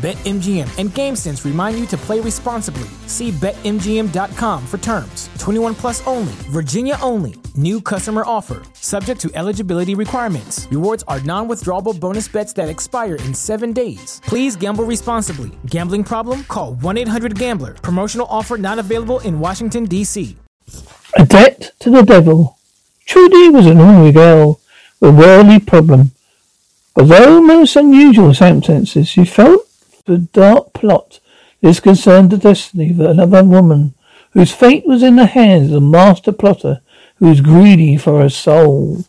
BetMGM and GameSense remind you to play responsibly. See BetMGM.com for terms. 21 plus only, Virginia only. New customer offer, subject to eligibility requirements. Rewards are non withdrawable bonus bets that expire in seven days. Please gamble responsibly. Gambling problem? Call 1 800 Gambler. Promotional offer not available in Washington, D.C. A debt to the devil. Trudy was an ordinary girl with a worldly problem. Although most unusual circumstances, she felt the dark plot. This concerned the destiny of another woman whose fate was in the hands of the master plotter who was greedy for her soul.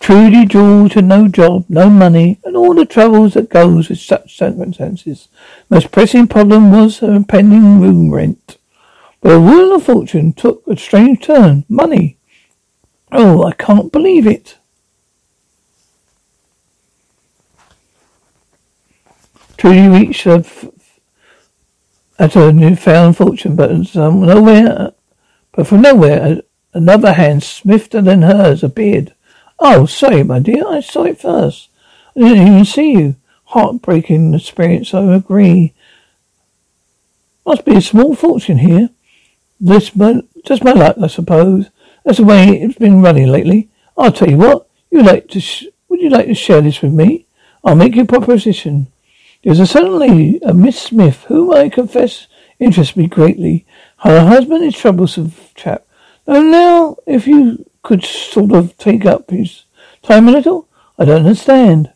Trudy Jewel had no job, no money, and all the troubles that goes with such circumstances. Most pressing problem was her impending room rent. But her wheel of fortune took a strange turn. Money. Oh, I can't believe it. Trudy reached her f- at her newfound fortune, but from um, nowhere, but from nowhere, another hand swifter than hers appeared. Oh, sorry, my dear, I saw it first. I didn't even see you. Heartbreaking experience, I agree. Must be a small fortune here. This, my, just my luck, I suppose. That's the way it's been running lately. I'll tell you what. You like to? Sh- would you like to share this with me? I'll make you a proposition. There's a certain lady, a Miss Smith, whom I confess interests me greatly. Her husband is troublesome chap. And now, if you could sort of take up his time a little, I don't understand.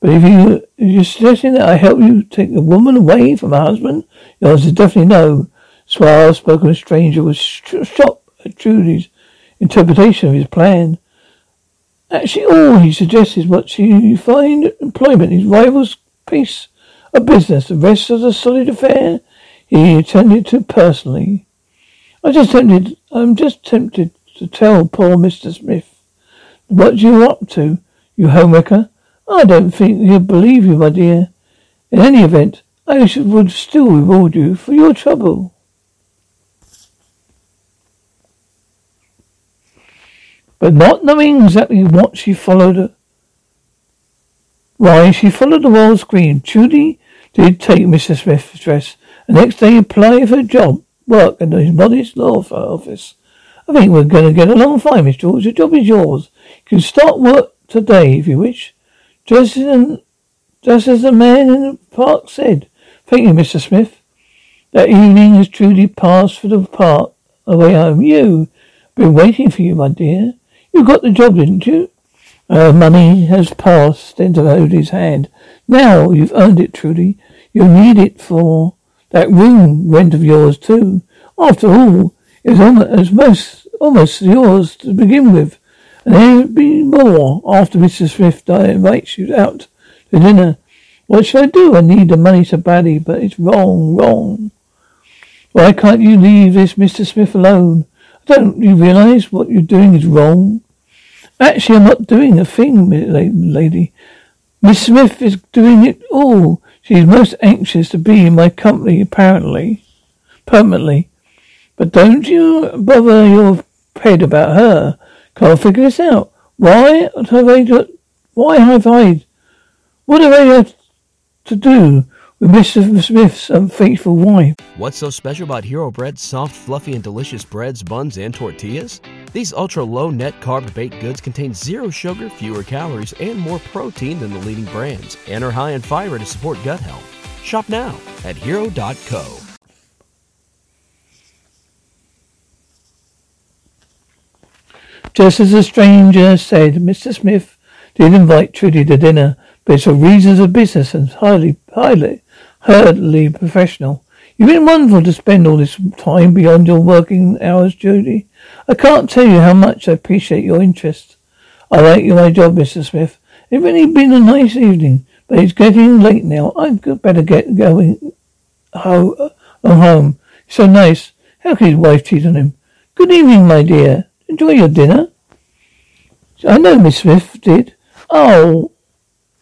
But if you, you're suggesting that I help you take the woman away from her husband, the answer is definitely no. Suave spoken a stranger was shocked at Trudy's interpretation of his plan. Actually, all he suggests is what you find employment his rival's piece of business. The rest of the solid affair he attended to personally. I just tempted, I'm just tempted to tell poor Mr. Smith what you're up to, you homewrecker. I don't think he'll believe you, my dear. In any event, I should, would still reward you for your trouble. But not knowing exactly what she followed why, she followed the world screen. Trudy did take Mr. Smith's dress. The next day applied for a job, work in his modest law office. I think we're going to get along fine, Miss George. The job is yours. You can start work today if you wish. Just as, just as the man in the park said. Thank you, Mr. Smith. That evening as Trudy passed through the park away home, you been waiting for you, my dear. You got the job, didn't you? Money has passed into Odie's hand. Now you've earned it, Trudy. You'll need it for that room rent of yours too. After all, it's almost, most, almost yours to begin with. And there'll be more after Mr. Smith invites you out to dinner. What should I do? I need the money so badly, but it's wrong, wrong. Why can't you leave this Mr. Smith alone? Don't you realize what you're doing is wrong? Actually, I'm not doing a thing, lady. Miss Smith is doing it all. She's most anxious to be in my company, apparently. Permanently. But don't you bother your head about her. Can't figure this out. Why have I got, why have I, what have I have to do with Mr. Smith's unfaithful wife? What's so special about Hero Bread's soft, fluffy, and delicious breads, buns, and tortillas? These ultra low net carb baked goods contain zero sugar, fewer calories, and more protein than the leading brands, and are high in fiber to support gut health. Shop now at hero.co. Just as the stranger said, Mr. Smith did invite Trudy to dinner, but for reasons of business and highly, highly, hardly professional. You've been wonderful to spend all this time beyond your working hours, Judy. I can't tell you how much I appreciate your interest. I like my job, Mr. Smith. It's really been a nice evening, but it's getting late now. I'd better get going home. Uh, home. So nice. How could his wife cheat on him? Good evening, my dear. Enjoy your dinner. I know Miss Smith did. Oh,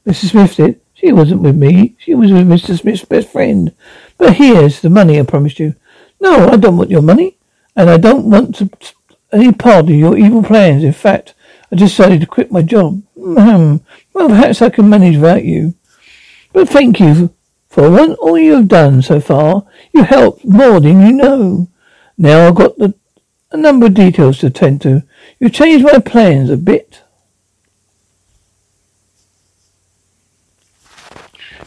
Mrs. Smith did. She wasn't with me. She was with Mr. Smith's best friend. But here's the money I promised you. No, I don't want your money. And I don't want to, any part of your evil plans. In fact, I decided to quit my job. Hmm. Well, perhaps I can manage without you. But thank you for all you've done so far. You helped more than you know. Now I've got the, a number of details to attend to. You changed my plans a bit.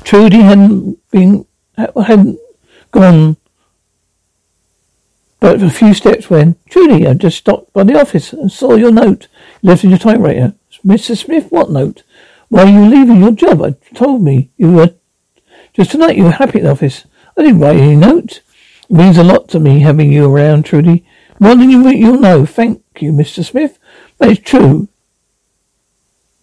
Trudy hadn't been hadn't gone but a few steps when Trudy, I just stopped by the office and saw your note left in your typewriter. Mr. Smith, what note? Why are you leaving your job? I told me you were just tonight. You were happy at the office. I didn't write any note. It means a lot to me having you around, Trudy. More than you you'll know. Thank you, Mr. Smith. But it's true.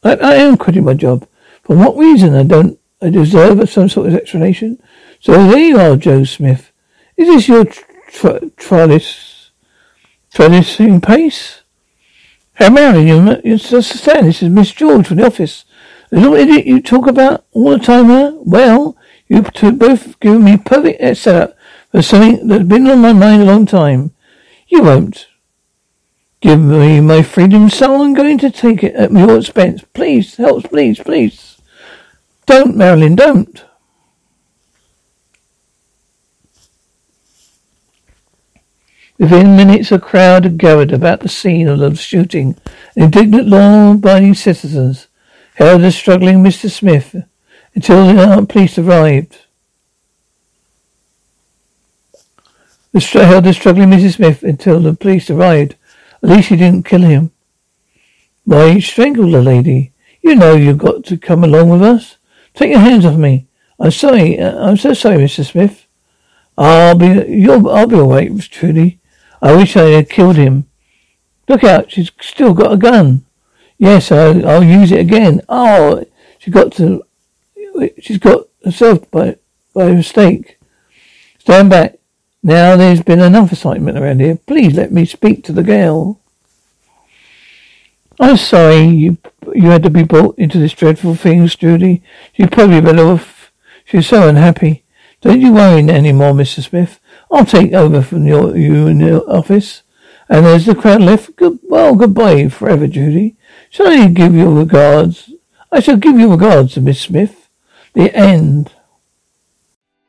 I, I am quitting my job. For what reason? I don't I deserve some sort of explanation. So there you are, Joe Smith. Is this your tr- trillis, trillising pace? How Marilyn, you, you understand, this is Miss George from the office. The little idiot you talk about all the time here? Well, you two both given me perfect eh, setup for something that's been on my mind a long time. You won't give me my freedom, so I'm going to take it at your expense. Please, help, please, please. Don't, Marilyn, don't. Within minutes, a crowd had gathered about the scene of the shooting. Indignant, law-abiding citizens held the struggling Mr. Smith until the police arrived. The held the struggling Mrs. Smith until the police arrived. At least he didn't kill him. Why, he strangled the lady. You know you've got to come along with us. Take your hands off me. I'm sorry. Uh, I'm so sorry, Mr. Smith. I'll be, you'll, I'll be alright, Trudy. I wish I had killed him. Look out, she's still got a gun. Yes, I, I'll use it again. Oh, she got to, she's got herself by, by mistake. Stand back. Now there's been enough excitement around here. Please let me speak to the girl. I'm sorry you you had to be brought into this dreadful thing, Judy. You probably better off. She's so unhappy. Don't you worry any more, Mr. Smith. I'll take over from your, you in the office. And there's the crowd left, good, well, goodbye forever, Judy. Shall I give you regards? I shall give you regards to Miss Smith. The end.